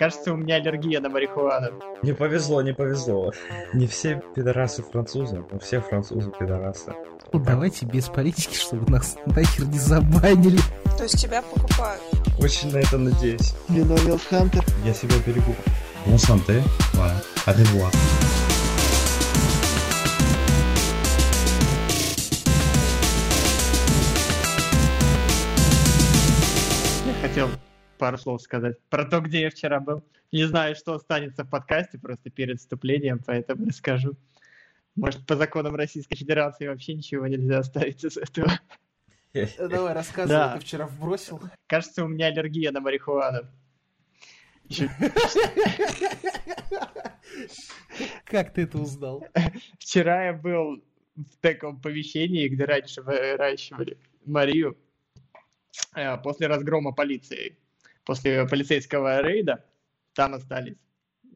Кажется, у меня аллергия на марихуану. Не повезло, не повезло. Не все пидорасы французы, но все французы пидорасы. Давайте без политики, чтобы нас нахер не забанили. То есть тебя покупают? Очень на это надеюсь. Вино Хантер. Я себя берегу. Bon santé. Voilà. À revoir. Я хотел пару слов сказать про то, где я вчера был. Не знаю, что останется в подкасте просто перед вступлением, поэтому расскажу. Может, по законам Российской Федерации вообще ничего нельзя оставить из этого. Давай, рассказывай, Да. ты вчера вбросил. Кажется, у меня аллергия на марихуану. Как ты это узнал? Вчера я был в таком помещении, где раньше выращивали Марию э, после разгрома полиции. После полицейского рейда там остались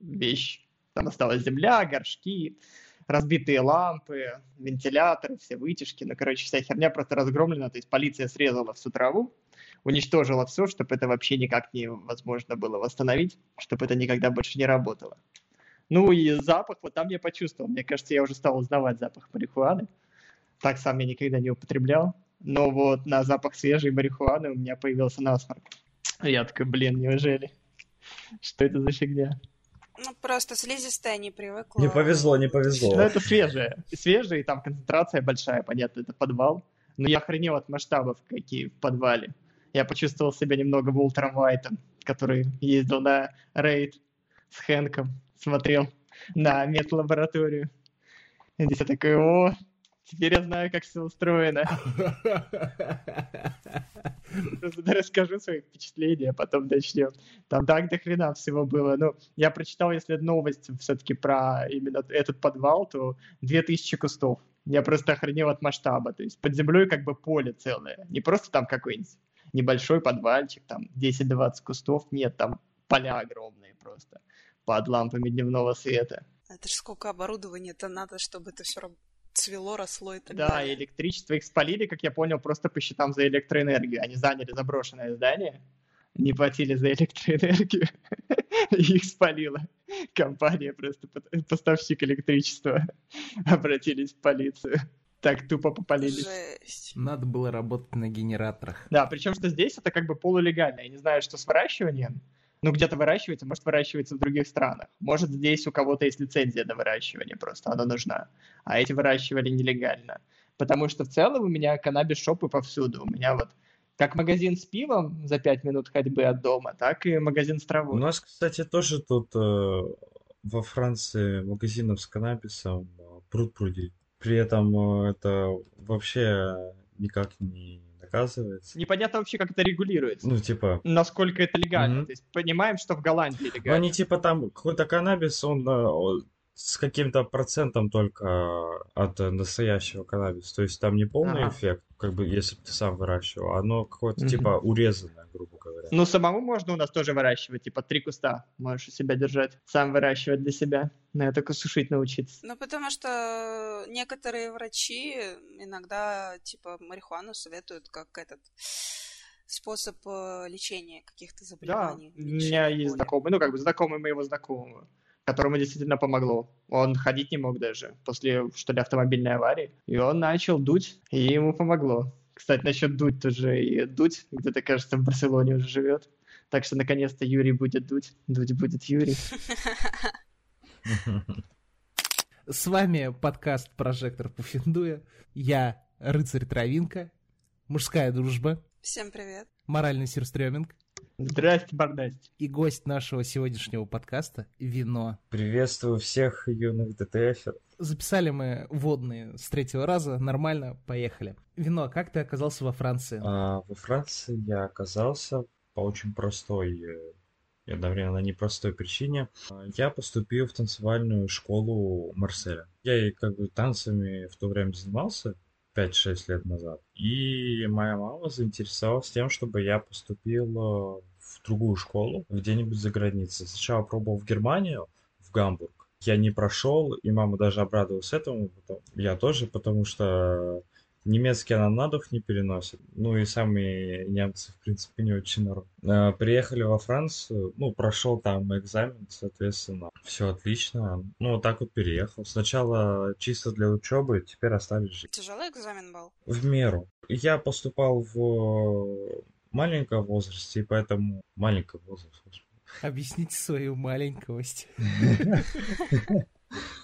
вещи. Там осталась земля, горшки, разбитые лампы, вентиляторы, все вытяжки. Ну, короче, вся херня просто разгромлена. То есть полиция срезала всю траву, уничтожила все, чтобы это вообще никак невозможно было восстановить, чтобы это никогда больше не работало. Ну и запах, вот там я почувствовал. Мне кажется, я уже стал узнавать запах марихуаны. Так сам я никогда не употреблял. Но вот на запах свежей марихуаны у меня появился насморк. Я такой, блин, неужели? Что это за фигня? Ну, просто слизистая не привыкла. Не повезло, не Ну, повезло. это свежее. Свежее, и там концентрация большая, понятно, это подвал. Но я охренел от масштабов, какие в подвале. Я почувствовал себя немного Волтером Уайтом, который ездил на рейд с Хэнком, смотрел на медлабораторию. И здесь я такой, о, теперь я знаю, как все устроено. Просто расскажу свои впечатления, а потом начнем. Там так до хрена всего было. Ну, я прочитал, если новость все-таки про именно этот подвал, то 2000 кустов. Я просто охренел от масштаба. То есть под землей как бы поле целое. Не просто там какой-нибудь небольшой подвальчик, там 10-20 кустов. Нет, там поля огромные просто под лампами дневного света. Это же сколько оборудования-то надо, чтобы это все цвело, росло и так Да, далее. и электричество их спалили, как я понял, просто по счетам за электроэнергию. Они заняли заброшенное здание, не платили за электроэнергию, и их спалила. Компания просто по- поставщик электричества обратились в полицию. Так тупо попалились. Жесть. Надо было работать на генераторах. Да, причем что здесь это как бы полулегально. Я не знаю, что с выращиванием. Ну, где-то выращивается, может, выращивается в других странах. Может, здесь у кого-то есть лицензия на выращивание, просто она нужна. А эти выращивали нелегально. Потому что в целом у меня каннабис-шопы повсюду. У меня вот как магазин с пивом за 5 минут ходьбы от дома, так и магазин с У травой. нас, кстати, тоже тут э, во Франции магазинов с каннабисом э, пруд пруди. При этом э, это вообще никак не наказывается. Непонятно вообще, как это регулируется. Ну, типа, Насколько это легально. Мгм. То есть понимаем, что в Голландии ну, легально. они типа там какой-то каннабис, он э, с каким-то процентом только от э, настоящего каннабиса. То есть там не полный Ага. эффект, как бы если бы ты сам выращивал, оно какое-то Мгм. типа урезанное, грубо говоря. Ну, самому можно у нас тоже выращивать, типа три куста можешь у себя держать. Сам выращивать для себя. На только сушить научиться. Ну, потому что некоторые врачи иногда, типа, марихуану советуют как этот способ э, лечения каких-то Да, заболеваний. у меня есть боли. знакомый, ну, как бы знакомый моего знакомого, которому действительно помогло. Он ходить не мог даже после, что ли, автомобильной аварии. И он начал дуть, и ему помогло. Кстати, насчет дуть тоже и дуть, где-то, кажется, в Барселоне уже живет. Так что, наконец-то, Юрий будет дуть. Дуть будет Юрий. С вами подкаст «Прожектор Пуффендуя». Я Рыцарь Травинка, мужская дружба, Всем привет. моральный сюрстрёминг Здрасте, Бардасти. и гость нашего сегодняшнего подкаста — вино. Приветствую всех юных ДТФеров. Записали мы водные с третьего раза, нормально, поехали. Вино, как ты оказался во Франции? А во Франции я оказался по очень простой э, и одновременно непростой причине. А, Я поступил в танцевальную школу Марселя. Я и как бы танцами в то время занимался 5-6 лет назад. И моя мама заинтересовалась тем, чтобы я поступил э, в другую школу где-нибудь за границей. Сначала пробовал в Германию, в Гамбург. Я не прошел, и мама даже обрадовалась этому. Я тоже, потому что Немецкий она на дух не переносит. Ну и сами немцы, в принципе, не очень народ. Э, приехали во Францию, ну, прошел там экзамен, соответственно, все отлично. Ну, вот так вот переехал. Сначала чисто для учебы, теперь остались жить. Тяжелый экзамен был? В меру. Я поступал в маленьком возрасте, и поэтому... Маленький возраст, Объясните свою маленьковость.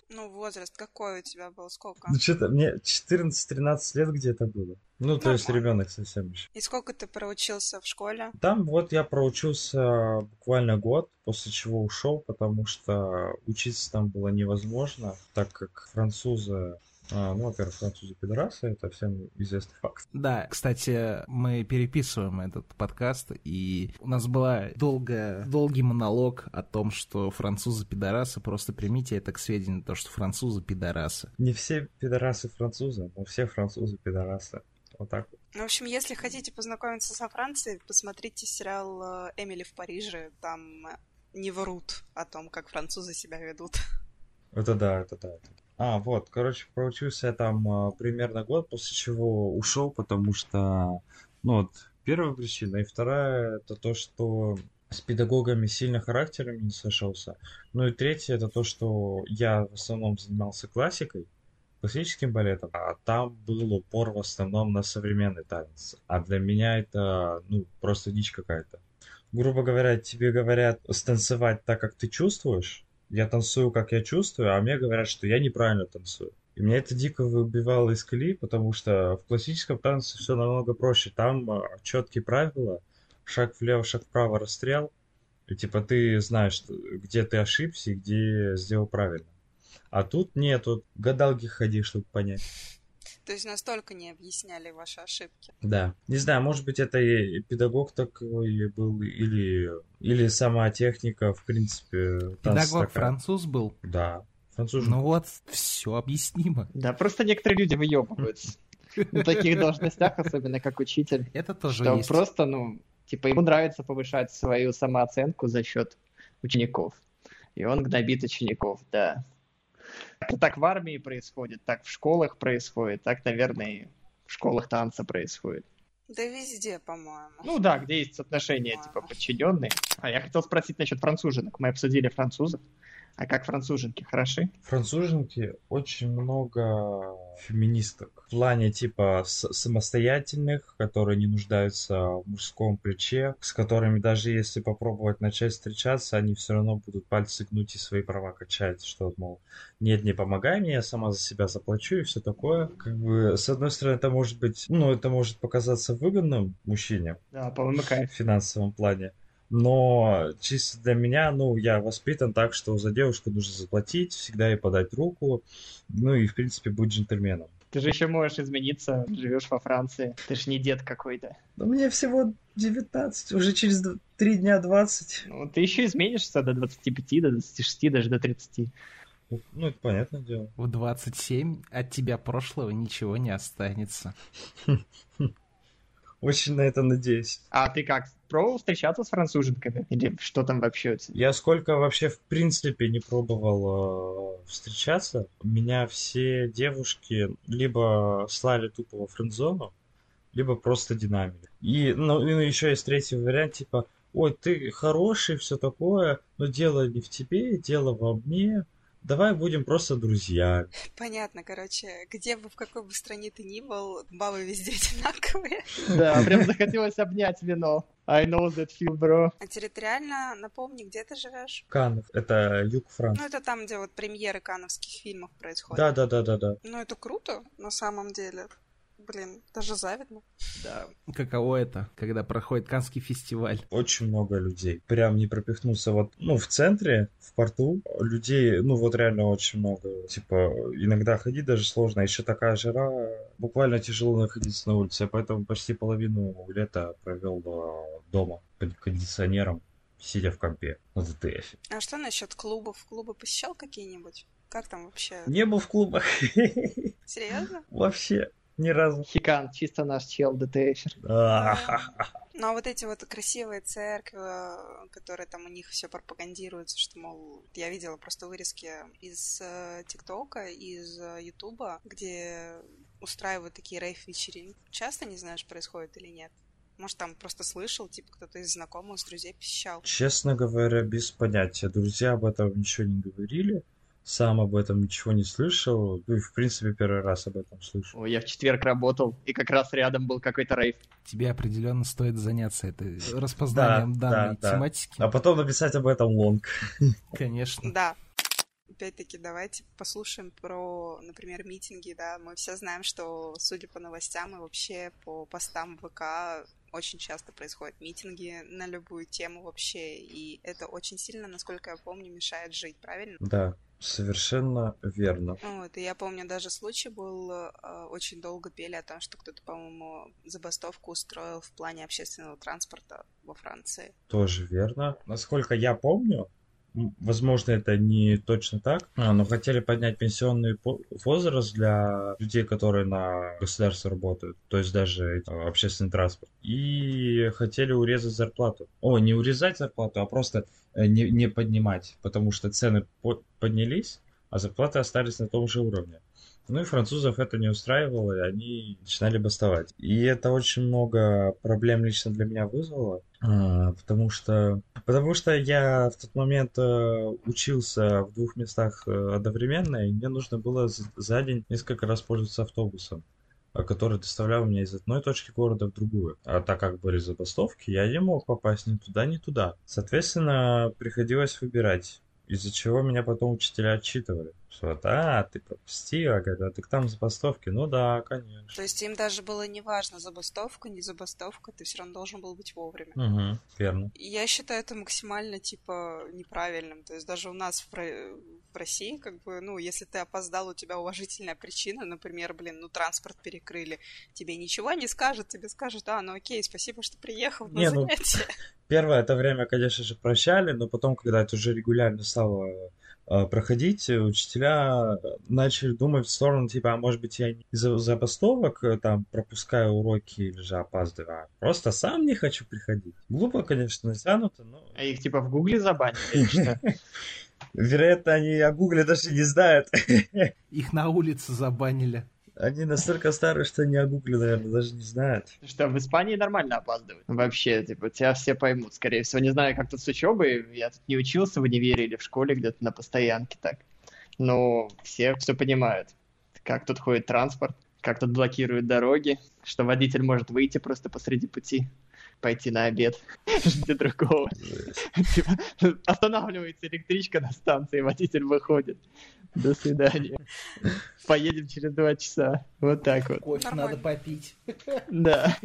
Ну, возраст какой у тебя был? Сколько? Ну, что-то мне 14-13 лет где-то было. Ну, то есть ребенок совсем еще. И сколько ты проучился в школе? Там вот я проучился буквально год, после чего ушел, потому что учиться там было невозможно, так как французы а, ну, во-первых, французы пидорасы, это всем известный факт. Да, кстати, мы переписываем этот подкаст, и у нас долгая, долгий монолог о том, что французы пидорасы, просто примите это к сведению, то, что французы пидорасы. Не все пидорасы французы, но все французы пидорасы. Вот так вот. В общем, если хотите познакомиться со Францией, посмотрите сериал э, «Эмили в Париже». Там не врут о том, как французы себя ведут. Это да, это да. Это а, вот, короче, проучился я там а, примерно год, после чего ушел, потому что, ну вот, первая причина, и вторая, это то, что с педагогами сильно характерами не сошелся. Ну и третье, это то, что я в основном занимался классикой, классическим балетом, а там был упор в основном на современный танец. А для меня это, ну, просто дичь какая-то. Грубо говоря, тебе говорят станцевать так, как ты чувствуешь, я танцую, как я чувствую, а мне говорят, что я неправильно танцую. И меня это дико выбивало из колеи, потому что в классическом танце все намного проще. Там а, четкие правила, шаг влево, шаг вправо, расстрел. И типа ты знаешь, где ты ошибся и где сделал правильно. А тут нет, тут гадалки ходи, чтобы понять. То есть настолько не объясняли ваши ошибки. Да. Не знаю, может быть, это и педагог такой был, или, или сама техника, в принципе. Педагог такая. француз был? Да. Француз. Ну вот, все объяснимо. Да, просто некоторые люди выебываются. На таких должностях, особенно как учитель. Это тоже что есть. просто, ну, типа, ему нравится повышать свою самооценку за счет учеников. И он гнобит учеников, да. Так в армии происходит, так в школах происходит, так, наверное, и в школах танца происходит. Да везде, по-моему. Ну да, где есть отношения, типа, подчиненные. А я хотел спросить насчет француженок. Мы обсудили французов. А как француженки, хороши? Француженки очень много феминисток. В плане типа самостоятельных, которые не нуждаются в мужском плече, с которыми даже если попробовать начать встречаться, они все равно будут пальцы гнуть и свои права качать, что, мол, нет, не помогай мне, я сама за себя заплачу и все такое. Как бы, с одной стороны, это может быть, ну, это может показаться выгодным мужчине. Да, по-моему, кайф. В финансовом плане. Но чисто для меня, ну, я воспитан так, что за девушку нужно заплатить, всегда ей подать руку, ну и, в принципе, быть джентльменом. Ты же еще можешь измениться, живешь во Франции. Ты же не дед какой-то. Да мне всего 19, уже через 3 дня 20. Ну, ты еще изменишься до 25, до 26, даже до 30. Ну, это понятное дело. В 27 от тебя прошлого ничего не останется. Очень на это надеюсь. А ты как, пробовал встречаться с француженками? Или что там вообще? Я сколько вообще в принципе не пробовал э, встречаться, меня все девушки либо слали тупо во френдзону, либо просто динамили. И, ну, ну, еще есть третий вариант, типа, ой, ты хороший, все такое, но дело не в тебе, дело во мне, Давай будем просто друзья. Понятно, короче, где бы, в какой бы стране ты ни был, бабы везде одинаковые. Да, прям захотелось обнять вино. I know that feel, bro. А территориально, напомни, где ты живешь? Канов, это юг Франции. Ну, это там, где вот премьеры кановских фильмов происходят. Да, да, да, да, да. Ну, это круто, на самом деле. Блин, даже завидно. Да. Каково это, когда проходит Канский фестиваль? Очень много людей. Прям не пропихнулся. Вот, ну, в центре, в порту, людей, ну, вот реально очень много. Типа, иногда ходить даже сложно. Еще такая жара, буквально тяжело находиться на улице. Поэтому почти половину лета провел дома под кондиционером, сидя в компе на ДТФ. А что насчет клубов? Клубы посещал какие-нибудь? Как там вообще? Не был в клубах. Серьезно? Вообще. Ни разу. Хикан, чисто наш чел, ДТФер. Ну а вот эти вот красивые церкви, которые там у них все пропагандируется, что, мол, я видела просто вырезки из э, ТикТока, из э, Ютуба, где устраивают такие рейв-вечеринки? Часто не знаешь, происходит или нет? Может, там просто слышал, типа кто-то из знакомых, с друзей посещал? Честно говоря, без понятия. Друзья об этом ничего не говорили. Сам об этом ничего не слышал. Ну и, в принципе, первый раз об этом слышу. Ой, я в четверг работал, и как раз рядом был какой-то рейв. Тебе определенно стоит заняться этой распознанием Да, данной да, да. тематики. А потом написать об этом лонг. Конечно. Да. Опять-таки, давайте послушаем про, например, митинги, да. Мы все знаем, что, судя по новостям и вообще по постам ВК, очень часто происходят митинги на любую тему вообще, и это очень сильно, насколько я помню, мешает жить, правильно? Да, совершенно верно. Вот, и я помню, даже случай был, э, очень долго пели о том, что кто-то, по-моему, забастовку устроил в плане общественного транспорта во Франции. Тоже верно. Насколько я помню, возможно, это не точно так, а, но хотели поднять пенсионный возраст для людей, которые на государство работают, то есть даже э, общественный транспорт. И хотели урезать зарплату. О, не урезать зарплату, а просто не, не поднимать, потому что цены по- поднялись, а зарплаты остались на том же уровне. Ну и французов это не устраивало, и они начинали бастовать. И это очень много проблем лично для меня вызвало, а, потому что, потому что я в тот момент э, учился в двух местах э, одновременно, и мне нужно было за день несколько раз пользоваться автобусом который доставлял меня из одной точки города в другую. А так как были забастовки, я не мог попасть ни туда, ни туда. Соответственно, приходилось выбирать, из-за чего меня потом учителя отчитывали. Что вот, а, ты пропустила, когда ты там забастовки. Ну да, конечно. То есть им даже было не важно, забастовка, не забастовка, ты все равно должен был быть вовремя. Угу, верно. Я считаю это максимально, типа, неправильным. То есть даже у нас в, в России, как бы, ну, если ты опоздал, у тебя уважительная причина, например, блин, ну, транспорт перекрыли, тебе ничего не скажут, тебе скажут, а, ну окей, спасибо, что приехал на Не, ну, занятие. Первое это время, конечно же, прощали, но потом, когда это уже регулярно стало э, проходить, учителя начали думать в сторону, типа, а может быть, я не из-за забастовок э, там пропускаю уроки или же опаздываю, а просто сам не хочу приходить. Глупо, конечно, натянуто, но... А их типа в Гугле забанили или что? Вероятно, они о Гугле даже не знают. Их на улице забанили. Они настолько старые, что они о Гугле, наверное, даже не знают. Что в Испании нормально опаздывают. Вообще, типа, тебя все поймут, скорее всего. Не знаю, как тут с учебой. Я тут не учился в универе или в школе где-то на постоянке так. Но все все понимают. Как тут ходит транспорт, как тут блокируют дороги, что водитель может выйти просто посреди пути, пойти на обед, ждет другого. Типа, Останавливается электричка на станции, водитель выходит. До свидания. Поедем через два часа. Вот так вот. Кофе надо попить. Да.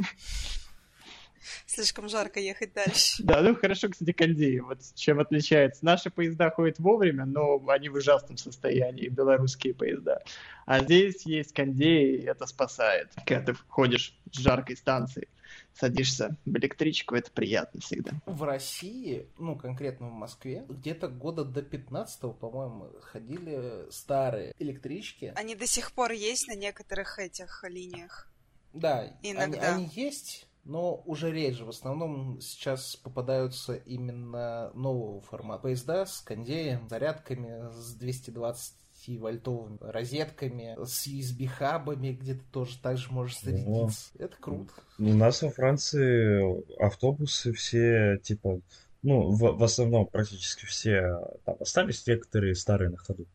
Слишком жарко ехать дальше. Да, ну хорошо, кстати, кондеи. Вот чем отличается. Наши поезда ходят вовремя, но они в ужасном состоянии, белорусские поезда. А здесь есть кондеи, и это спасает. Когда ты ходишь с жаркой станции, садишься в электричку, это приятно всегда. В России, ну, конкретно в Москве, где-то года до 15 по-моему, ходили старые электрички. Они до сих пор есть на некоторых этих линиях. Да, они, они есть, но уже реже. В основном сейчас попадаются именно нового формата. Поезда с кондеем, зарядками, с 220 вольтовыми розетками, с USB-хабами, где ты тоже так же можешь зарядиться. Это круто. У нас во Франции автобусы все, типа, ну, в, в основном практически все там остались некоторые старые на ходу.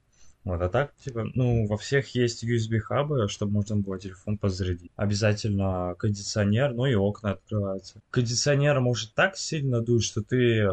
Вот, а так, типа, ну, во всех есть USB-хабы, чтобы можно было телефон подзарядить. Обязательно кондиционер, ну и окна открываются. Кондиционер может так сильно дуть, что ты э,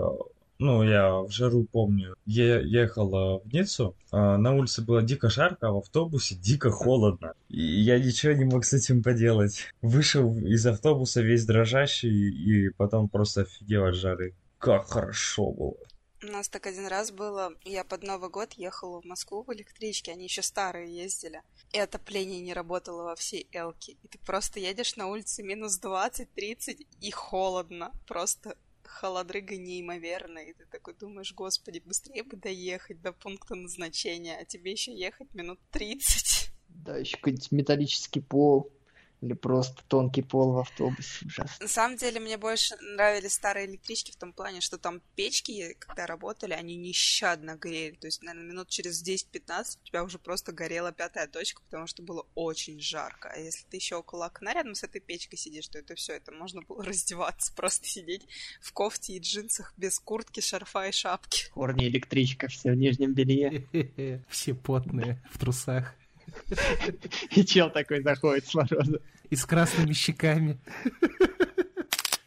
ну, я в жару помню, е- ехал в Ниццу, а, на улице было дико жарко, а в автобусе дико холодно. И я ничего не мог с этим поделать. Вышел из автобуса весь дрожащий и потом просто офигел от жары. Как хорошо было. У нас так один раз было, я под Новый год ехала в Москву в электричке, они еще старые ездили, и отопление не работало во всей Элке. И ты просто едешь на улице минус 20-30 и холодно, просто холодрыга неимоверная, и ты такой думаешь, господи, быстрее бы доехать до пункта назначения, а тебе еще ехать минут 30. Да, еще какой-нибудь металлический пол, Или просто тонкий пол в автобусе. Ужасно. На самом деле, мне больше нравились старые электрички в том плане, что там печки, когда работали, они нещадно грели. То есть, наверное, минут через 10-15 у тебя уже просто горела пятая точка, потому что было очень жарко. А если ты еще около окна рядом с этой печкой сидишь, то это все, это можно было раздеваться, просто сидеть в кофте и джинсах без куртки, шарфа и шапки. Корни электричка, все в нижнем белье. Все потные, в трусах. И чел такой заходит с мороза. И с красными щеками.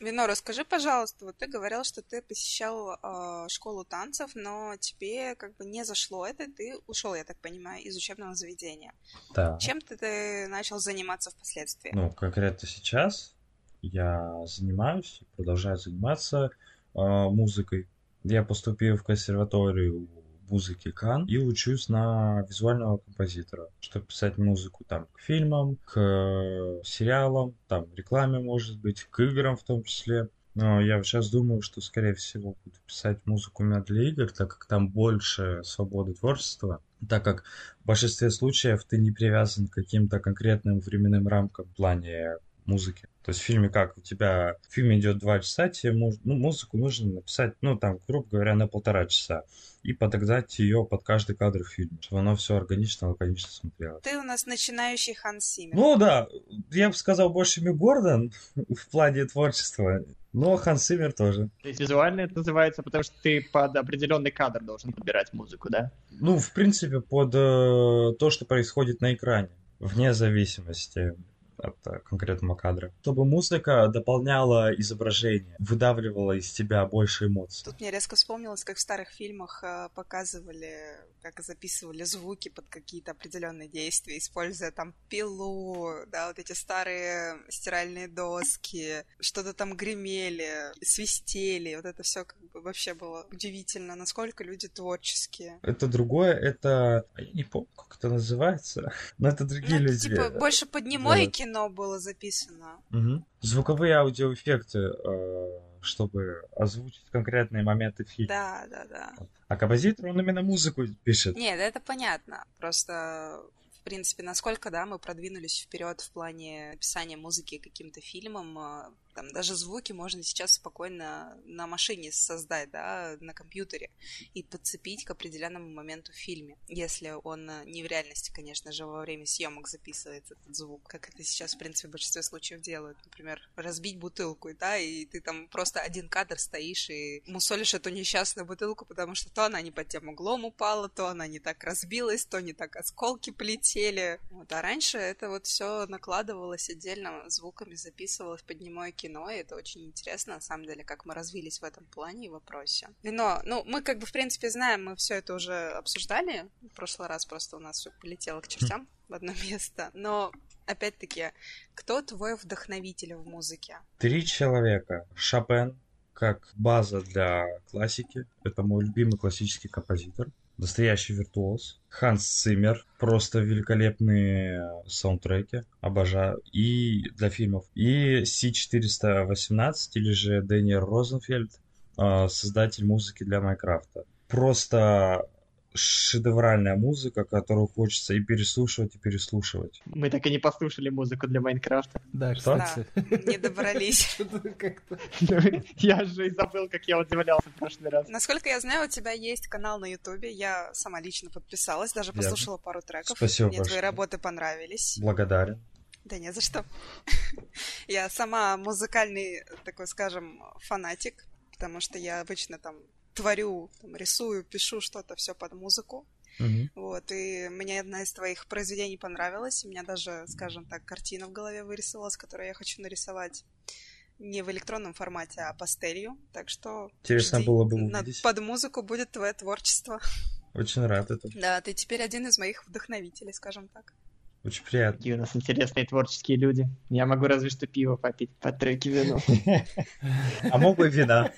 Вино, расскажи, пожалуйста, вот ты говорил, что ты посещал э, школу танцев, но тебе как бы не зашло это, ты ушел, я так понимаю, из учебного заведения. Да. Чем ты, ты начал заниматься впоследствии? Ну, конкретно сейчас я занимаюсь, продолжаю заниматься э, музыкой. Я поступил в консерваторию музыки Кан и учусь на визуального композитора, чтобы писать музыку там к фильмам, к э, сериалам, там рекламе может быть, к играм в том числе. Но я сейчас думаю, что, скорее всего, буду писать музыку именно для игр, так как там больше свободы творчества, так как в большинстве случаев ты не привязан к каким-то конкретным временным рамкам в плане музыки. То есть в фильме как? У тебя в фильме идет два часа, тебе муз... ну, музыку нужно написать, ну, там, грубо говоря, на полтора часа. И подогнать ее под каждый кадр в фильме, чтобы оно все органично, лаконично смотрелось. Ты у нас начинающий Ханс Симмер. Ну да, я бы сказал больше Ми Гордон в плане творчества, но Ханс Симмер тоже. То есть визуально это называется, потому что ты под определенный кадр должен подбирать музыку, да? Ну, в принципе, под э, то, что происходит на экране, вне зависимости от э, конкретного кадра. Чтобы музыка дополняла изображение, выдавливала из тебя больше эмоций. Тут мне резко вспомнилось, как в старых фильмах э, показывали, как записывали звуки под какие-то определенные действия, используя там пилу, да, вот эти старые стиральные доски, что-то там гремели, свистели, вот это все как бы вообще было удивительно, насколько люди творческие. Это другое, это... Я не помню, как это называется, но это другие Ну, это, люди. типа, больше под немое Да. Кино было записано. Мгм. Звуковые аудиоэффекты, э, чтобы озвучить конкретные моменты фильма. Да, да, да. А композитор, он именно музыку пишет. Нет, это понятно. Просто, в принципе, насколько, да, мы продвинулись вперед в плане написания музыки каким-то фильмам, а, там даже звуки можно сейчас спокойно на машине создать, да, на компьютере и подцепить к определенному моменту в фильме, если он а, не в реальности, конечно же, во время съемок записывается этот звук, как это сейчас, в принципе, в большинстве случаев делают. Например, разбить бутылку, да, и ты там просто один кадр стоишь и мусолишь эту несчастную бутылку, потому что то она не под тем углом упала, то она не так разбилась, то не так осколки полетели. Вот, а раньше это вот все накладывалось отдельно, звуками записывалось под немое кино, и это очень интересно, на самом деле, как мы развились в этом плане и вопросе. Вино, ну, мы как бы, в принципе, знаем, мы все это уже обсуждали в прошлый раз, просто у нас все полетело к чертям в одно место, но опять-таки, кто твой вдохновитель в музыке? Три человека. Шопен, как база для классики. Это мой любимый классический композитор. Настоящий виртуоз. Ханс Циммер. Просто великолепные саундтреки. Обожаю. И для фильмов. И C418, или же Дэниел Розенфельд, э, создатель музыки для Майнкрафта. Просто шедевральная музыка, которую хочется и переслушивать, и переслушивать. Мы так и не послушали музыку для Майнкрафта. Да, Что? кстати. Не добрались. Как-то- Я же и забыл, как я удивлялся в прошлый раз. Насколько я знаю, у тебя есть канал на Ютубе. Я сама лично подписалась, даже послушала пару треков. Спасибо Мне твои работы понравились. Благодарен. Да не за что. Я сама музыкальный, такой скажем, фанатик, потому что я обычно там творю, там, рисую, пишу что-то все под музыку. Мгм. Вот, и мне одна из твоих произведений понравилась. У меня даже, скажем так, картина в голове вырисовалась, которую я хочу нарисовать не в электронном формате, а пастелью. Так что Интересно жди. было бы увидеть. под музыку будет твое творчество. Очень рад этому. Да, ты теперь один из моих вдохновителей, скажем так. Очень приятно. Какие у нас интересные творческие люди. Я могу разве что пиво попить под треки вино. А мог бы вина.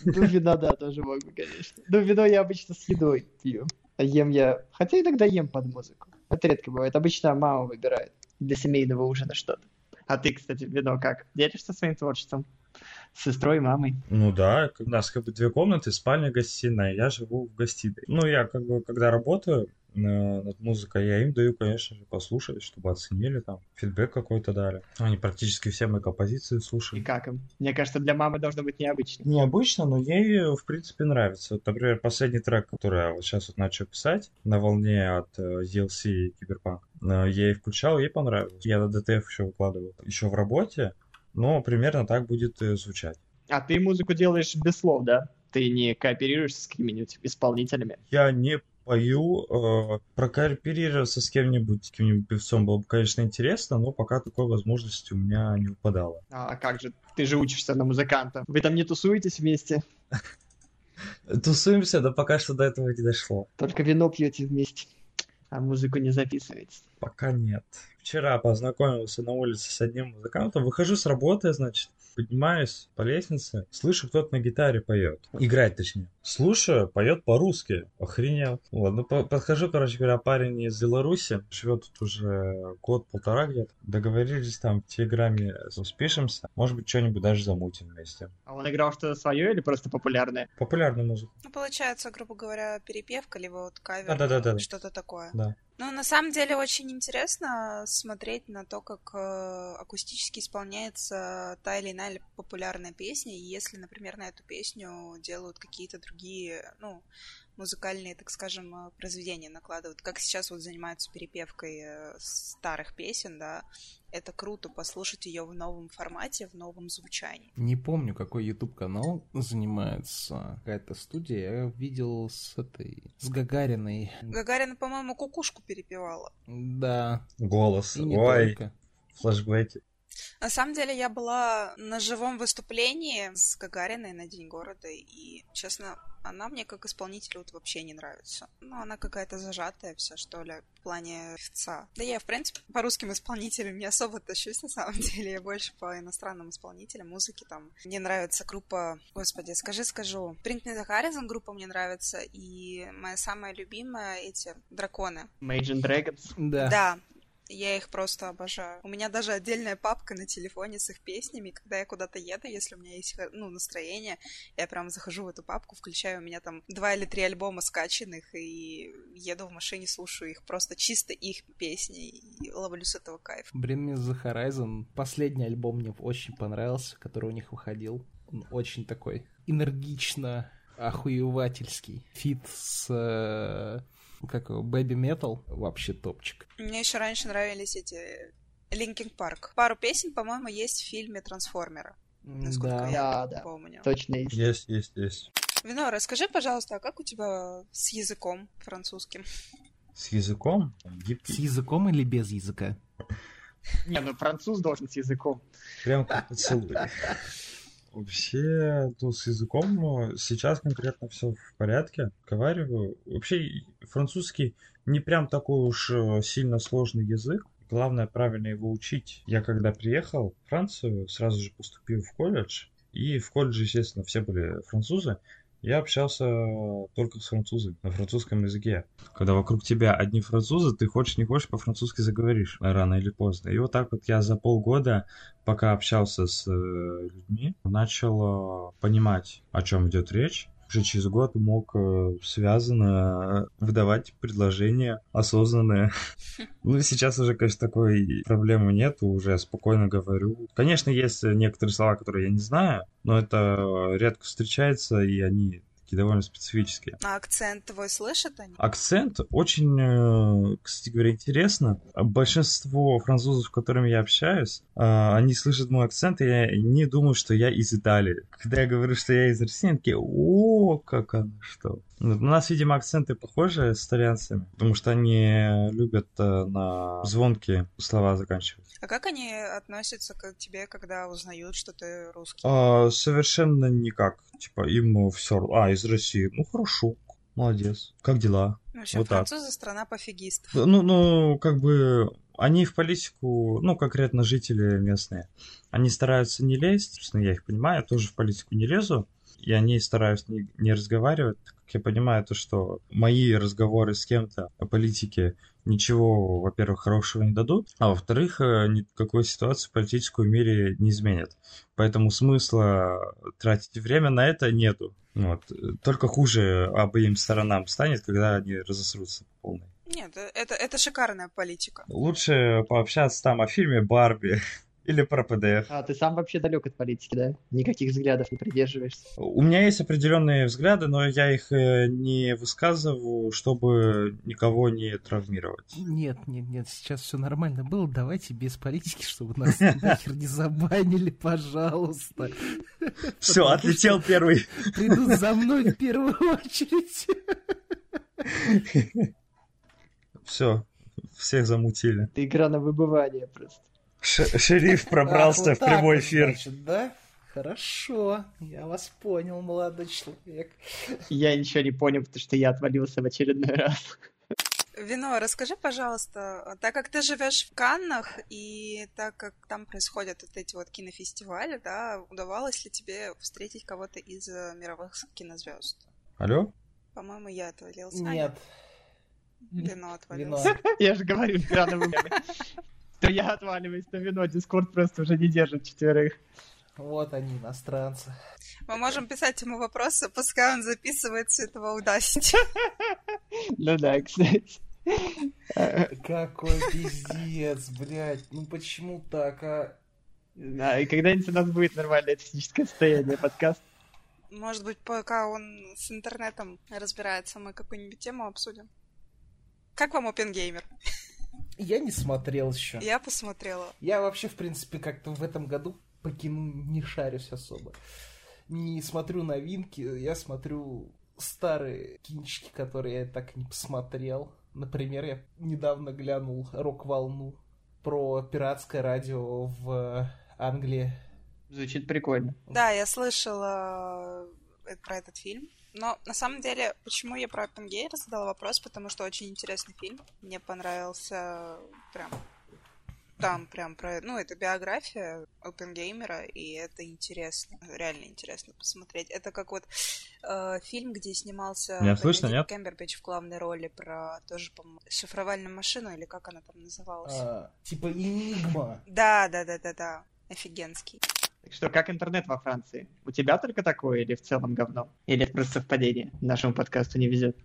Ну, вино, да, тоже могу, конечно. Ну, вино я обычно с едой пью. А ем я... Хотя иногда ем под музыку. Это редко бывает. Обычно мама выбирает для семейного ужина что-то. А ты, кстати, вино как? Делишься своим творчеством? С сестрой, мамой? Ну да, у нас как бы две комнаты, спальня, гостиная, я живу в гостиной. Ну, я как бы, когда работаю, над музыкой, я им даю, конечно же, послушать, чтобы оценили там, фидбэк какой-то дали. Они практически все мои композиции И слушали. как им? Мне кажется, для мамы должно быть необычно. Необычно, но ей, в принципе, нравится. Вот, например, последний трек, который я вот сейчас вот начал писать, на волне от э, DLC и Киберпанк, э, я ей включал, ей понравилось. Я на DTF еще выкладывал, еще в работе, но примерно так будет э, звучать. А ты музыку делаешь без слов, да? Ты не кооперируешься с какими-нибудь исполнителями? Я не пою, э, прокооперироваться с кем-нибудь, с каким-нибудь певцом было бы, конечно, интересно, но пока такой возможности у меня не выпадало. А как же? Ты же учишься на музыканта. Вы там не тусуетесь вместе? Тусуемся, да пока что до этого не дошло. Только вино пьете вместе, а музыку не записываете. Пока нет. Вчера познакомился на улице с одним музыкантом. Выхожу с работы, значит, поднимаюсь по лестнице, слышу, кто-то на гитаре поет. Играет, точнее. Слушаю, поет по-русски. Охренел. Вот, ну, по- подхожу, короче говоря, парень из Беларуси. Живет тут уже год-полтора где-то. Договорились там в Телеграме, спишемся. Может быть, что-нибудь даже замутим вместе. А он играл что-то свое или просто популярное? Популярную музыку. Ну, получается, грубо говоря, перепевка, либо вот кавер, Да-да-да-да. что-то такое. Да. Ну, на самом деле, очень интересно смотреть на то, как э, акустически исполняется та или иная популярная песня, и если, например, на эту песню делают какие-то другие, ну, музыкальные, так скажем, э, произведения накладывают, как сейчас вот занимаются перепевкой э, старых песен, да, это круто послушать ее в новом формате, в новом звучании. Не помню, какой YouTube канал занимается какая-то студия. Я видел с этой, с Гагариной. Гагарина, по-моему, кукушку перепевала. Да, Голос. и не Ой, только. флешбеки. На самом деле я была на живом выступлении с Гагариной на День города, и, честно, она мне как исполнитель вот вообще не нравится. Ну, она какая-то зажатая вся, что ли, в плане певца. Да я, в принципе, по русским исполнителям не особо тащусь, на самом деле. Я больше по иностранным исполнителям, музыке там. Мне нравится группа... Господи, скажи, скажу. Bring Me The Horizon группа мне нравится, и моя самая любимая эти драконы. Imagine Dragons? Да. Да, я их просто обожаю. У меня даже отдельная папка на телефоне с их песнями. Когда я куда-то еду, если у меня есть ну, настроение, я прям захожу в эту папку, включаю, у меня там два или три альбома скачанных, и еду в машине, слушаю их, просто чисто их песни, и ловлю с этого кайф. Bring Me The Horizon. Последний альбом мне очень понравился, который у них выходил. Он очень такой энергично охуевательский. Фит с... как его, Baby Metal. Вообще топчик. Мне еще раньше нравились эти Linkin Park. Пару песен, по-моему, есть в фильме Трансформера, насколько Да. я Да, да. помню. Точно есть. Есть, есть, есть. Вино, расскажи, пожалуйста, а как у тебя с языком французским? С языком С гибкий. языком или без языка? Не, ну француз должен с языком. Прям как поцелуй. Вообще, ну, с языком сейчас конкретно все в порядке. Говорю, вообще французский не прям такой уж э, сильно сложный язык. Главное правильно его учить. Я когда приехал в Францию, сразу же поступил в колледж. И в колледже, естественно, все были французы. Я общался только с французами на французском языке. Когда вокруг тебя одни французы, ты хочешь не хочешь по-французски заговоришь рано или поздно. И вот так вот я за полгода, пока общался с э, людьми, начал э, понимать, о чем идет речь. Уже через год мог э, связанно э, выдавать предложения осознанные. Ну, сейчас уже, конечно, такой проблемы нет, уже спокойно говорю. Конечно, есть некоторые слова, которые я не знаю, но это редко встречается, и они такие довольно специфические. А акцент твой слышат они? Акцент очень, э, кстати говоря, интересно. Большинство французов, с которыми я общаюсь, э, они слышат мой акцент, и они думают, что я из Италии. Когда я говорю, что я из России, они такие, о, как оно что. Ну, У нас, видимо, акценты похожи с итальянцами, потому что они любят э, на звонкие слова заканчивать. А как они относятся к тебе, когда узнают, что ты русский? А, совершенно никак. Типа, им все... А, из России. Ну, хорошо. Молодец. Как дела? В общем, вот так. французы страна пофигистов. Ну, ну, как бы они в политику, ну, конкретно жители местные, они стараются не лезть, собственно, я их понимаю, я тоже в политику не лезу, и они стараются не, не разговаривать, так как я понимаю то, что мои разговоры с кем-то о политике ничего, во-первых, хорошего не дадут, а во-вторых, э, никакой ситуации в мире не изменят. Поэтому смысла тратить время на это нету. Вот. Только хуже обеим сторонам станет, когда они разосрутся по полной. Нет, э, это, это шикарная политика. Лучше пообщаться там о фильме «Барби». Или про ПДФ. А ты сам вообще далек от политики, да? Никаких взглядов не придерживаешься. У меня есть определенные взгляды, но я их э, не высказываю, чтобы никого не травмировать. Нет, нет, нет, сейчас все нормально было. Давайте без политики, чтобы нас нахер не забанили, пожалуйста. Все, отлетел первый. Придут за мной в первую очередь. Все, всех замутили. Это игра на выбывание просто. Ш- шериф пробрался в прямой эфир. да? Хорошо, я вас понял, молодой человек. Я ничего не понял, потому что я отвалился в очередной раз. Вино, расскажи, пожалуйста, так как ты живешь в Каннах, и так как там происходят вот эти вот кинофестивали, да, удавалось ли тебе встретить кого-то из э, мировых кинозвезд? Алло? По-моему, я отвалился. Нет. Вино Вино. отвалился. Я же говорю, игра То я отваливаюсь на вино, Дискорд просто уже не держит четверых. Вот они, иностранцы. Мы можем писать ему вопросы, пускай он записывает все этого удастся. Ну да, кстати. Какой пиздец, блядь. Ну почему так, а? Да, и когда-нибудь у нас будет нормальное техническое состояние подкаст. Может быть, пока он с интернетом разбирается, мы какую-нибудь тему обсудим. Как вам OpenGamer? Я не смотрел еще. Я посмотрела. Я вообще, в принципе, как-то в этом году по кино не шарюсь особо. Не смотрю новинки, я смотрю старые кинчики, которые я так и не посмотрел. Например, я недавно глянул «Рок-волну» про пиратское радио в Англии. Звучит прикольно. Да, я слышала э, про этот фильм. Но на самом деле, почему я про OpenGamer задала вопрос? Потому что очень интересный фильм. Мне понравился прям там прям про... Ну, это биография опенгеймера, и это интересно. Реально интересно посмотреть. Это как вот э, фильм, где снимался Меня слышно, нет? Кэмбербэтч в главной роли про тоже, по-моему, шифровальную машину, или как она там называлась. А, типа «Энигма». Да, да, да, да, да. Офигенский. Так что, как интернет во Франции? У тебя только такое или в целом говно? Или это просто совпадение? Нашему подкасту не везет.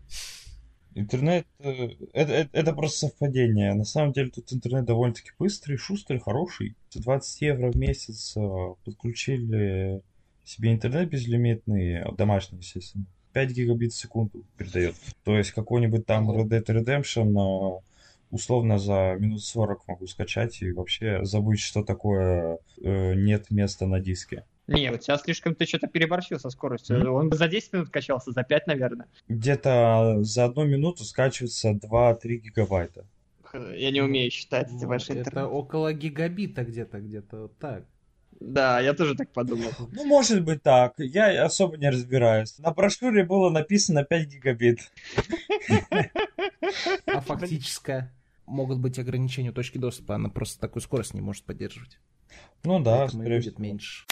Интернет э, это, это, это просто совпадение. На самом деле тут интернет довольно-таки быстрый, шустрый, хороший. За 20 евро в месяц э, подключили себе интернет безлимитный, а, домашний, естественно. 5 гигабит в секунду передает. То есть какой-нибудь там Red Dead Redemption э, условно за минут 40 могу скачать и вообще забыть, что такое э, нет места на диске. Не, у тебя слишком ты что-то переборщил со скоростью. Мгм. Он бы за 10 минут качался, за 5, наверное. Где-то за одну минуту скачивается 2-3 гигабайта. Я не умею считать эти Вот, ваши это интернеты. около гигабита где-то, где-то вот так. Да, я тоже так подумал. Ну, может быть так. Я особо не разбираюсь. На брошюре было написано 5 гигабит. А фактически могут быть ограничения у точки доступа, она просто такую скорость не может поддерживать. Ну да, Поэтому скорее будет всего. меньше.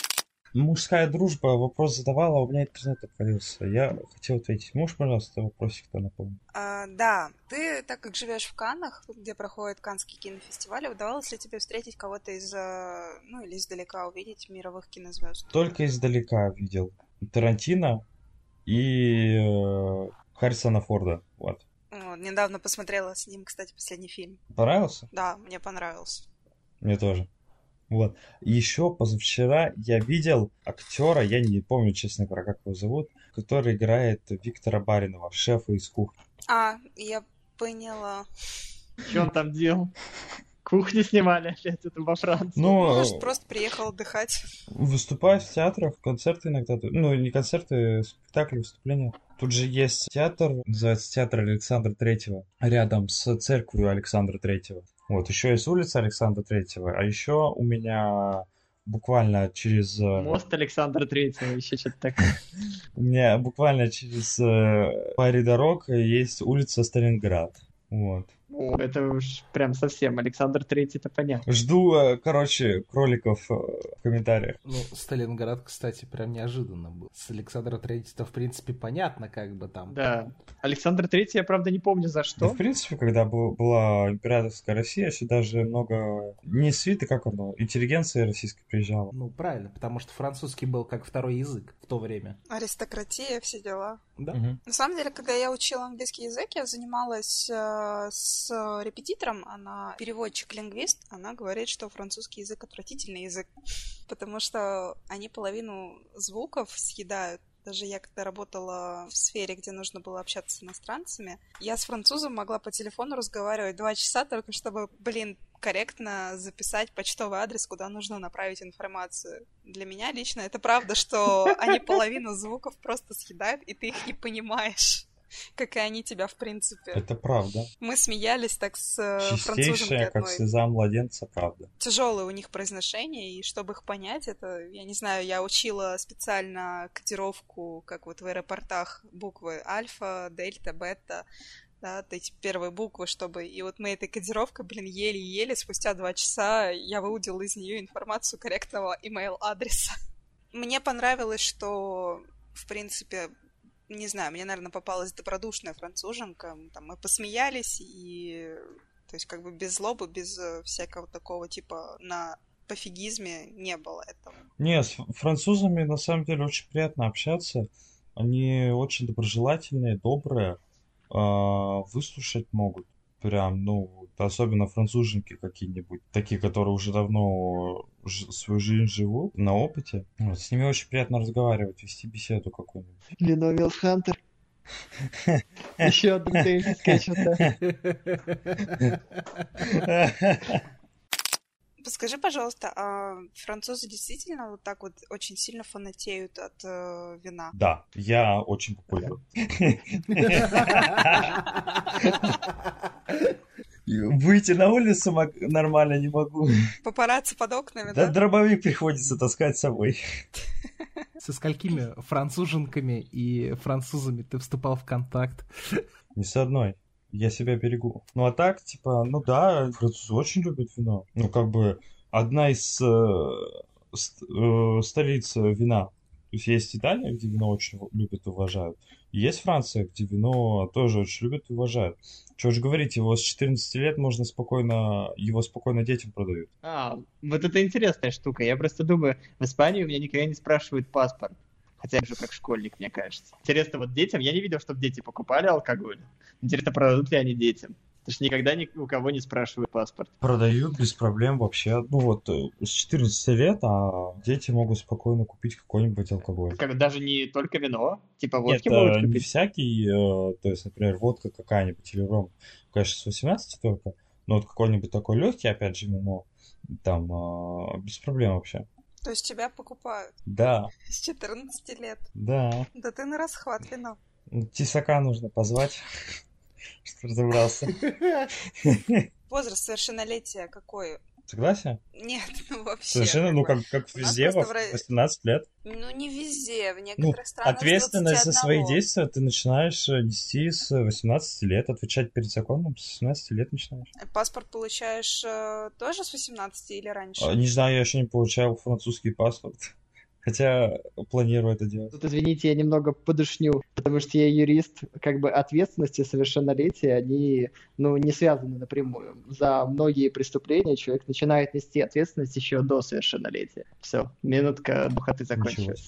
Мужская дружба вопрос задавала, а у меня интернет отвалился. Я хотел ответить. Можешь, пожалуйста, вопросик-то напомнить? А, да, ты, так как живешь в Каннах, где проходит Каннский кинофестиваль, удавалось ли тебе встретить кого-то из, э, ну или издалека увидеть мировых кинозвезд? Только издалека видел. Тарантино и э, Харрисона Форда. Вот. Вот, недавно посмотрела с ним, кстати, последний фильм. Понравился? Да, мне понравился. Мне тоже. Вот. Еще позавчера я видел актера, я не помню, честно говоря, как его зовут, который играет Виктора Баринова, шефа из кухни. А, я поняла. Что он там делал? Кухни снимали опять это во Франции. Ну, Может, просто приехал отдыхать. Выступает в театрах, концерты иногда. Ну, не концерты, спектакли, выступления. Тут же есть театр, называется театр Александра Третьего, рядом с церковью Александра Третьего. Вот, еще есть улица Александра Третьего, а еще у меня буквально через... э, Мост Александра Третьего, еще что-то такое. У меня буквально через э, паре дорог есть улица Сталинград. Вот. Ну, О, это уж прям совсем. Александр Третий, это понятно. Жду, э, короче, кроликов э, в комментариях. Ну, Сталинград, кстати, прям неожиданно был. С Александра Третьего, в принципе, понятно, как бы там. Да. Александр Третий, я правда не помню за Да, что. в принципе, когда был- была императорская Россия, сюда же много... Не свиты, как оно, интеллигенция российская приезжала. Ну, правильно, потому что французский был как второй язык в то время. Аристократия, все дела. Да? Мгм. На самом деле, когда я учила английский язык, я занималась э, с репетитором, она переводчик-лингвист, она говорит, что французский язык отвратительный язык, потому что они половину звуков съедают. Даже я когда работала в сфере, где нужно было общаться с иностранцами, я с французом могла по телефону разговаривать два часа, только чтобы, блин, корректно записать почтовый адрес, куда нужно направить информацию. Для меня лично это правда, что они половину звуков просто съедают, и ты их не понимаешь, как и они тебя, в принципе. Это правда. Мы смеялись так с э, Чистейшая, как одной. слеза младенца, правда. Тяжелое у них произношение, и чтобы их понять, это, я не знаю, я учила специально кодировку, как вот в аэропортах, буквы альфа, дельта, бета, да, эти первые буквы, чтобы... И вот мы этой кодировкой, блин, еле-еле, спустя два часа я выудила из нее информацию корректного email-адреса. Мне понравилось, что, в принципе, не знаю, мне, наверное, попалась добродушная француженка. Там мы посмеялись, и... То есть как бы без злобы, без э, всякого такого типа на пофигизме не было этого. Не, с французами на самом деле очень приятно общаться. Они очень доброжелательные, добрые, а, выслушать могут. Прям, ну, особенно француженки какие-нибудь, такие, которые уже давно свою жизнь живут, на опыте. Вот, с ними очень приятно разговаривать, вести беседу какую-нибудь. Леновил Хантер. Еще один теннисская что-то. Подскажи, пожалуйста, а французы действительно вот так вот очень сильно фанатеют от э, вина? Да, я очень популярен. Выйти на улицу нормально не могу. Папарацци под окнами, Да, да? дробовик приходится таскать с собой. Со сколькими француженками и французами ты вступал в контакт? Ни с одной. Я себя берегу. Ну а так, типа, ну да, французы очень любят вино. Ну как бы одна из э, ст- э, столиц вина. То есть есть Италия, где вино очень любят и уважают. Есть Франция, где вино тоже очень любят и уважают. Чего же говорить, его с 14 лет можно спокойно, его спокойно детям продают. А, вот это интересная штука. Я просто думаю, в Испании у меня никогда не спрашивают паспорт. Хотя я уже как школьник, мне кажется. Интересно, вот детям, я не видел, чтобы дети покупали алкоголь. Интересно, продадут ли они детям? Потому что никогда ни у кого не спрашивают паспорт. Продают без проблем вообще. Ну вот, э, с 14 лет, а дети могут спокойно купить какой-нибудь алкоголь. Как, даже не только вино, типа Нет, водки могут э, не купить. всякий, э, то есть, например, водка какая-нибудь или ром, конечно, с 18 только, но вот какой-нибудь такой легкий, опять же, вино, там, э, без проблем вообще. То есть тебя покупают Да, с 14 лет. да. Да ты на расхват вино. Тесака нужно позвать, что разобрался. Возраст совершеннолетия какой? Согласен? Нет, ну вообще. Совершенно, ну, как, как везде, во просто в Ро- 18 лет. Ну, не везде. В Ну, некоторых странах с ответственность за свои 21. действия ты начинаешь э, нести с 18 лет, отвечать перед законом с 18 лет начинаешь. Паспорт получаешь э, тоже с 18 или раньше? А, Не знаю, я еще не получал французский паспорт. Хотя планирую это делать. Тут, извините, я немного подушню, потому что я юрист, как бы ответственности совершеннолетия, они, ну, не связаны напрямую. За многие преступления человек начинает нести ответственность еще до совершеннолетия. Все, минутка духоты закончилась.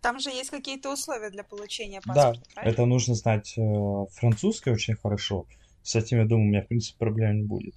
Там же есть какие-то условия для получения Да, паспорта, правильно? это нужно знать э, французский очень хорошо. С этим, я думаю, у меня, в принципе, проблем не будет.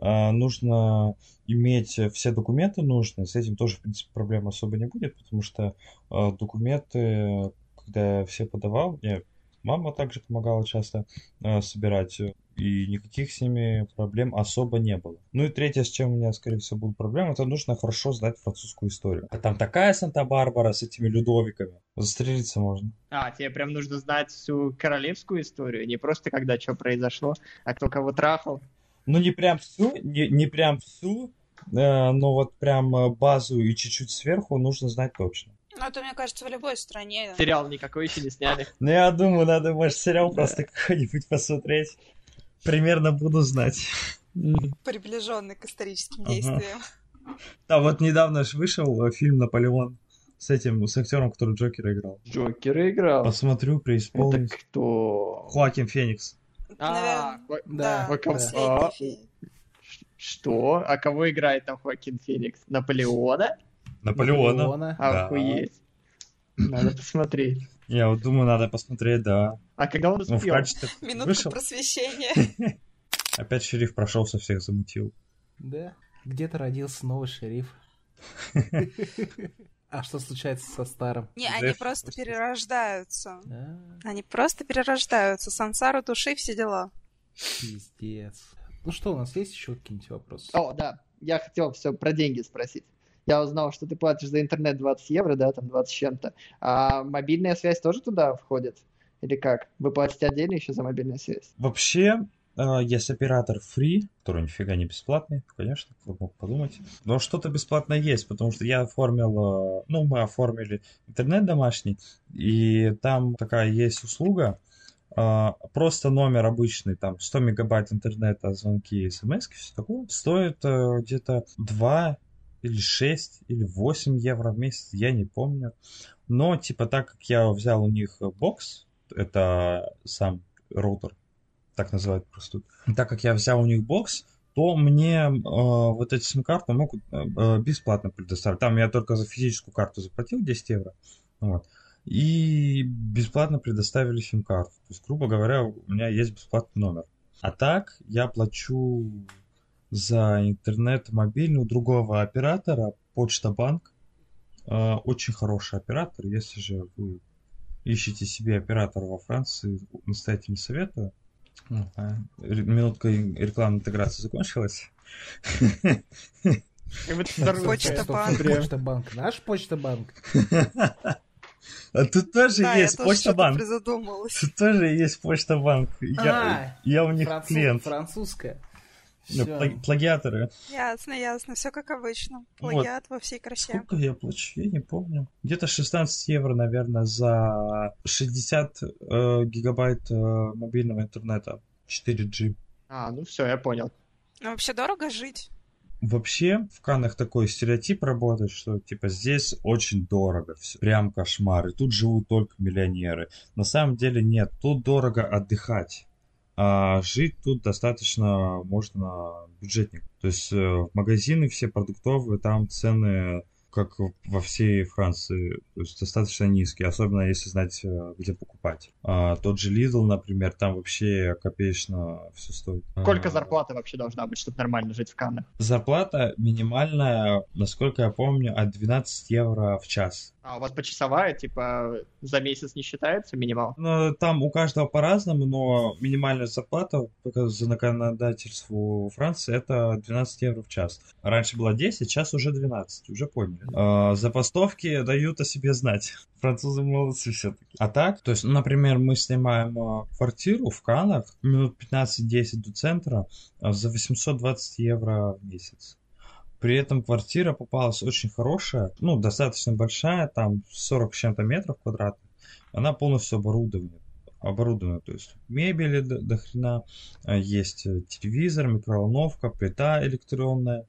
А, нужно иметь все документы нужные. С этим тоже, в принципе, проблем особо не будет, потому что э, документы, когда я все подавал, мне мама также помогала часто э, собирать, э, и никаких с ними проблем особо не было. Ну и третье, с чем у меня, скорее всего, будут проблемы, это нужно хорошо знать французскую историю. А там такая Санта-Барбара с этими людовиками. Застрелиться можно. А, тебе прям нужно знать всю королевскую историю, не просто когда что произошло, а кто кого трахал. Ну, не прям всю, не, не прям всю, э, но вот прям э, базу и чуть-чуть сверху нужно знать точно. Ну, это, мне кажется, в любой стране. Сериал никакой еще не сняли. Ну, я думаю, надо, может, сериал просто какой-нибудь посмотреть. примерно буду знать. Приближенный к историческим действиям. Да, вот недавно же вышел э, фильм «Наполеон» с этим, с актером, который Джокера играл. Джокера играл. Посмотрю, Это преисполнюсь. кто? Хоакин Феникс. А, Да, а, Что? А кого играет там Хоакин Феникс? Наполеона? Наполеона. Наполеона. Да. Охуеть. Надо посмотреть. Я вот думаю, надо посмотреть, да. А когда он Ну, в успел? качестве Минутка вышел. просвещения. Опять шериф прошелся, всех замутил. Да. Где-то родился новый шериф. А что случается со старым? Не, они просто перерождаются. Они просто перерождаются. Сансару души, все дела. Пиздец. Ну что, у нас есть еще какие-нибудь вопросы? О, да. Я хотел все про деньги спросить. Я узнал, что ты платишь за интернет 20 евро, да, там 20 с чем-то. А мобильная связь тоже туда входит? Или как? Вы платите отдельно еще за мобильную связь? Вообще, э, есть оператор Free, который нифига не бесплатный, конечно, кто мог подумать. Но что-то бесплатное есть, потому что я оформил, э, ну, мы оформили интернет домашний, и там такая есть услуга, э, просто номер обычный, там 100 мегабайт интернета, звонки, смс, все такое, стоит где-то 2 или 6 или 8 евро в месяц, я не помню. Но, типа, так как я взял у них бокс, это сам роутер, так называют просто. Так как я взял у них бокс, то мне э, вот эти сим-карты могут э, э, бесплатно предоставить. Там я только за физическую карту заплатил 10 евро. Вот. И бесплатно предоставили сим-карту. То есть, грубо говоря, у меня есть бесплатный номер. А так я плачу за интернет мобильный у другого оператора, Почта Банк. Э, Очень хороший оператор. Если же вы ищете себе оператора во Франции, настоятельно советую. Ну, а, Минутка рекламной интеграции закончилась. Почта банк. Почта банк. Наш почта банк. А тут тоже Да, я есть тоже Почта Банк. Тут тоже есть Почта Банк. Я, А, я у них клиент. Французская. Ну, Всё. пла- Плагиаторы. Ясно, ясно. Все как обычно. Вот. Плагиат во всей красе. Сколько я плачу? Я не помню. Где-то 16 евро, наверное, за 60 э, гигабайт э, мобильного интернета. 4G. А, ну все, я понял. Ну, вообще дорого жить. Вообще в Каннах такой стереотип работает, что типа здесь очень дорого, все, прям кошмар, и тут живут только миллионеры. На самом деле нет, тут дорого отдыхать, а жить тут достаточно можно бюджетник. То есть э, в магазины все продуктовые, там цены как во всей Франции, то есть достаточно низкие, особенно если знать, э, где покупать. А, тот же Lidl, например, там вообще копеечно все стоит. Сколько А, зарплата вообще должна быть, чтобы нормально жить в Каннах? Зарплата минимальная, насколько я помню, от 12 евро в час. А у вас почасовая, типа, за месяц не считается минимал? Ну, там у каждого по-разному, но минимальная зарплата по законодательству Франции это 12 евро в час. Раньше было 10, сейчас уже 12, уже поняли. А, забастовки дают о себе знать. Французы молодцы все-таки. А так, то есть, например, мы снимаем а, квартиру в Канах, минут 15-10 до центра, а, за 820 евро в месяц. При этом квартира попалась очень хорошая, ну, достаточно большая, там 40 с чем-то метров квадратных. Она полностью оборудована. Оборудована, то есть мебели до, до есть э, телевизор, микроволновка, плита электронная,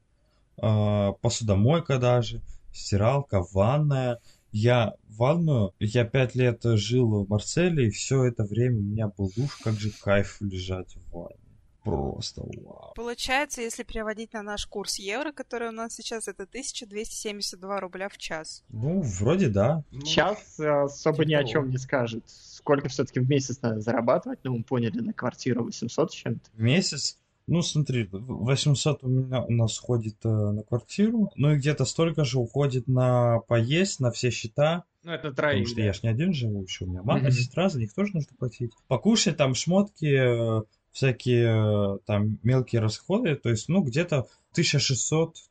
посудомойка даже, стиралка, ванная. Я ванную, я пять лет жил в Марселе, и все это время у меня был душ, как же кайф лежать в ванне. Просто вау. Получается, если переводить на наш курс евро, который у нас сейчас, это 1272 рубля в час. Ну, вроде да. Ну, Сейчас э, особо ни о чем не скажет. Сколько все-таки в месяц надо зарабатывать? Ну, мы поняли, на квартиру 800 с чем-то. В месяц. Ну, смотри, 800 у меня у нас уходит э, на квартиру, ну и где-то столько же уходит на поесть, на все счета, Ну, это потому троих, что да. я ж не один живу, еще у меня мама, Мгм. сестра, за них тоже нужно платить. Покушать, там шмотки, э, всякие э, там мелкие расходы, то есть, ну, где-то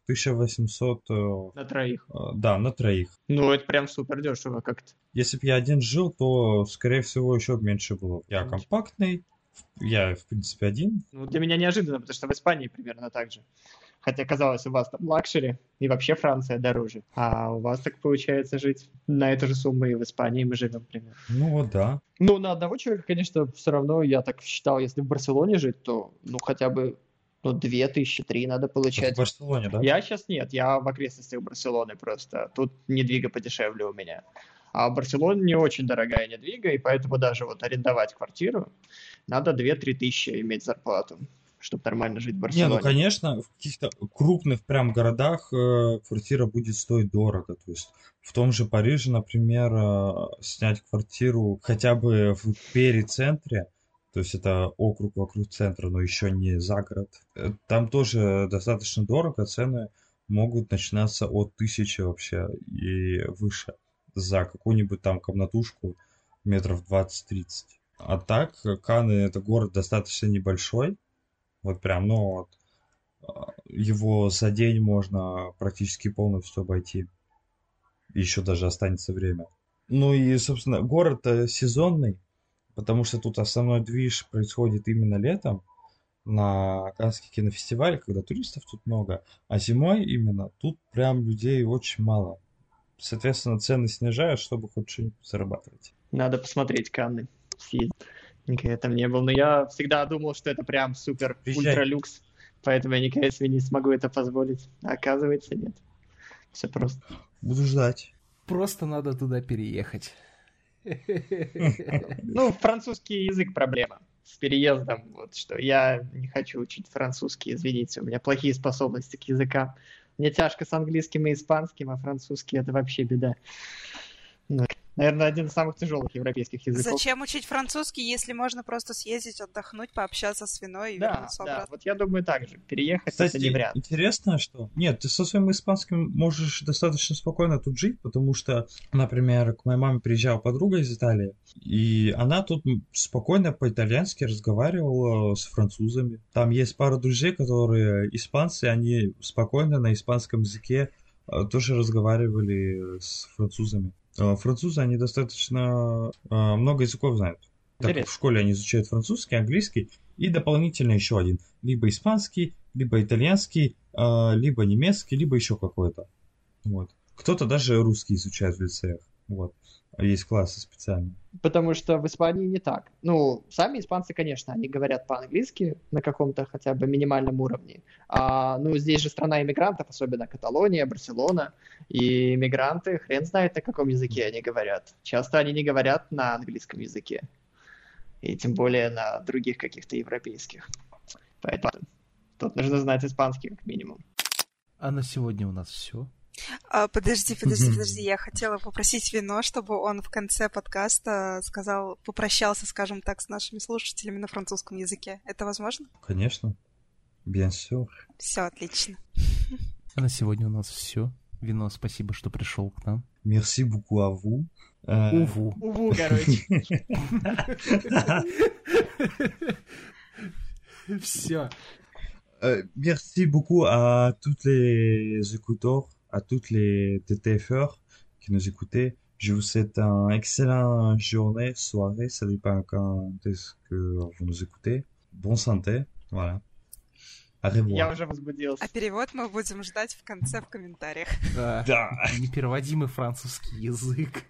1600-1800, э, На троих. э, да, на троих. Ну, это прям супер дешево как-то. Если бы я один жил, то, скорее всего, еще меньше было. Я компактный, я, в принципе, один, Ну, для меня неожиданно, потому что в Испании примерно так же. Хотя, казалось, у вас там лакшери, и вообще Франция дороже. А у вас так получается жить на эту же сумму и в Испании мы живем примерно. Ну вот да. Ну, на одного человека, конечно, все равно, я так считал, если в Барселоне жить, то, ну, хотя бы ну, две тысячи, три надо Это получать. в Барселоне, да? Я сейчас нет, я в окрестностях Барселоны просто. Тут недвига подешевле у меня. А Барселона не очень дорогая недвига, и поэтому даже вот арендовать квартиру надо 2-3 тысячи иметь зарплату, чтобы нормально жить в Не, Барселоне. ну конечно, в каких-то крупных прям городах э, квартира будет стоить дорого. То есть в том же Париже, например, э, снять квартиру хотя бы в перицентре, то есть это округ вокруг центра, но еще не за город, э, там тоже достаточно дорого, цены могут начинаться от тысячи вообще и выше за какую-нибудь там комнатушку метров 20-30. А так, Каны это город достаточно небольшой, вот прям, ну вот, а, его за день можно практически полностью обойти. Еще даже останется время. Ну и, собственно, город э, сезонный, потому что тут основной движ происходит именно летом на Каннский кинофестиваль, когда туристов тут много, а зимой именно тут прям людей очень мало. Соответственно, цены снижают, чтобы хоть что-нибудь зарабатывать. Надо посмотреть Канны. Никогда там не был. Но я всегда думал, что это прям супер Приезжай. ультра люкс. Поэтому я никогда себе не смогу это позволить. А оказывается, нет. Все просто. Буду ждать. Просто надо туда переехать. Ну, французский язык проблема с переездом. Вот что я не хочу учить французский, извините, у меня плохие способности к языкам. Мне тяжко с английским и испанским, а французский это вообще беда. Наверное, один из самых тяжелых европейских языков. Зачем учить французский, если можно просто съездить, отдохнуть, пообщаться с виной и Да, вернуться да, обратно? вот я думаю так же. Переехать это Кстати, не вариант. интересно, что... Нет, ты со своим испанским можешь достаточно спокойно тут жить, потому что, например, к моей маме приезжала подруга из Италии, и она тут спокойно по-итальянски разговаривала с французами. Там есть пара друзей, которые испанцы, они спокойно на испанском языке э, тоже разговаривали с французами. Э, Французы, они достаточно э, много языков знают. Так Интересно. в школе они изучают французский, английский и дополнительно еще один. Либо испанский, либо итальянский, э, либо немецкий, либо еще какой-то. Вот. Кто-то даже русский изучает в лицеях. Вот. Есть классы специальные. Потому что в Испании не так. Ну, сами испанцы, конечно, они говорят по-английски на каком-то хотя бы минимальном уровне. А, ну, здесь же страна иммигрантов, особенно Каталония, Барселона. И иммигранты, хрен знает, на каком языке они говорят. Часто они не говорят на английском языке. И тем более на других каких-то европейских. Поэтому тут нужно знать испанский как минимум. А на сегодня у нас все. А, подожди, подожди, подожди. Я хотела попросить Вино, чтобы он в конце подкаста сказал, попрощался, скажем так, с нашими слушателями на французском языке. Это возможно? Конечно. Bien sûr. Все отлично. А на сегодня у нас все. Вино, спасибо, что пришел к нам. Merci beaucoup à vous. Э, Уву. Уву, короче. Все. Euh, merci beaucoup à tous les écouteurs, à toutes les TTFR qui nous écoutaient. Je vous souhaite un excellent journée, soirée, ça dépend quand est-ce que vous nous écoutez. Bonne santé, voilà. Au Я revoir. уже возбудился. А перевод мы будем ждать в конце в комментариях. Да. Да. Непереводимый французский язык.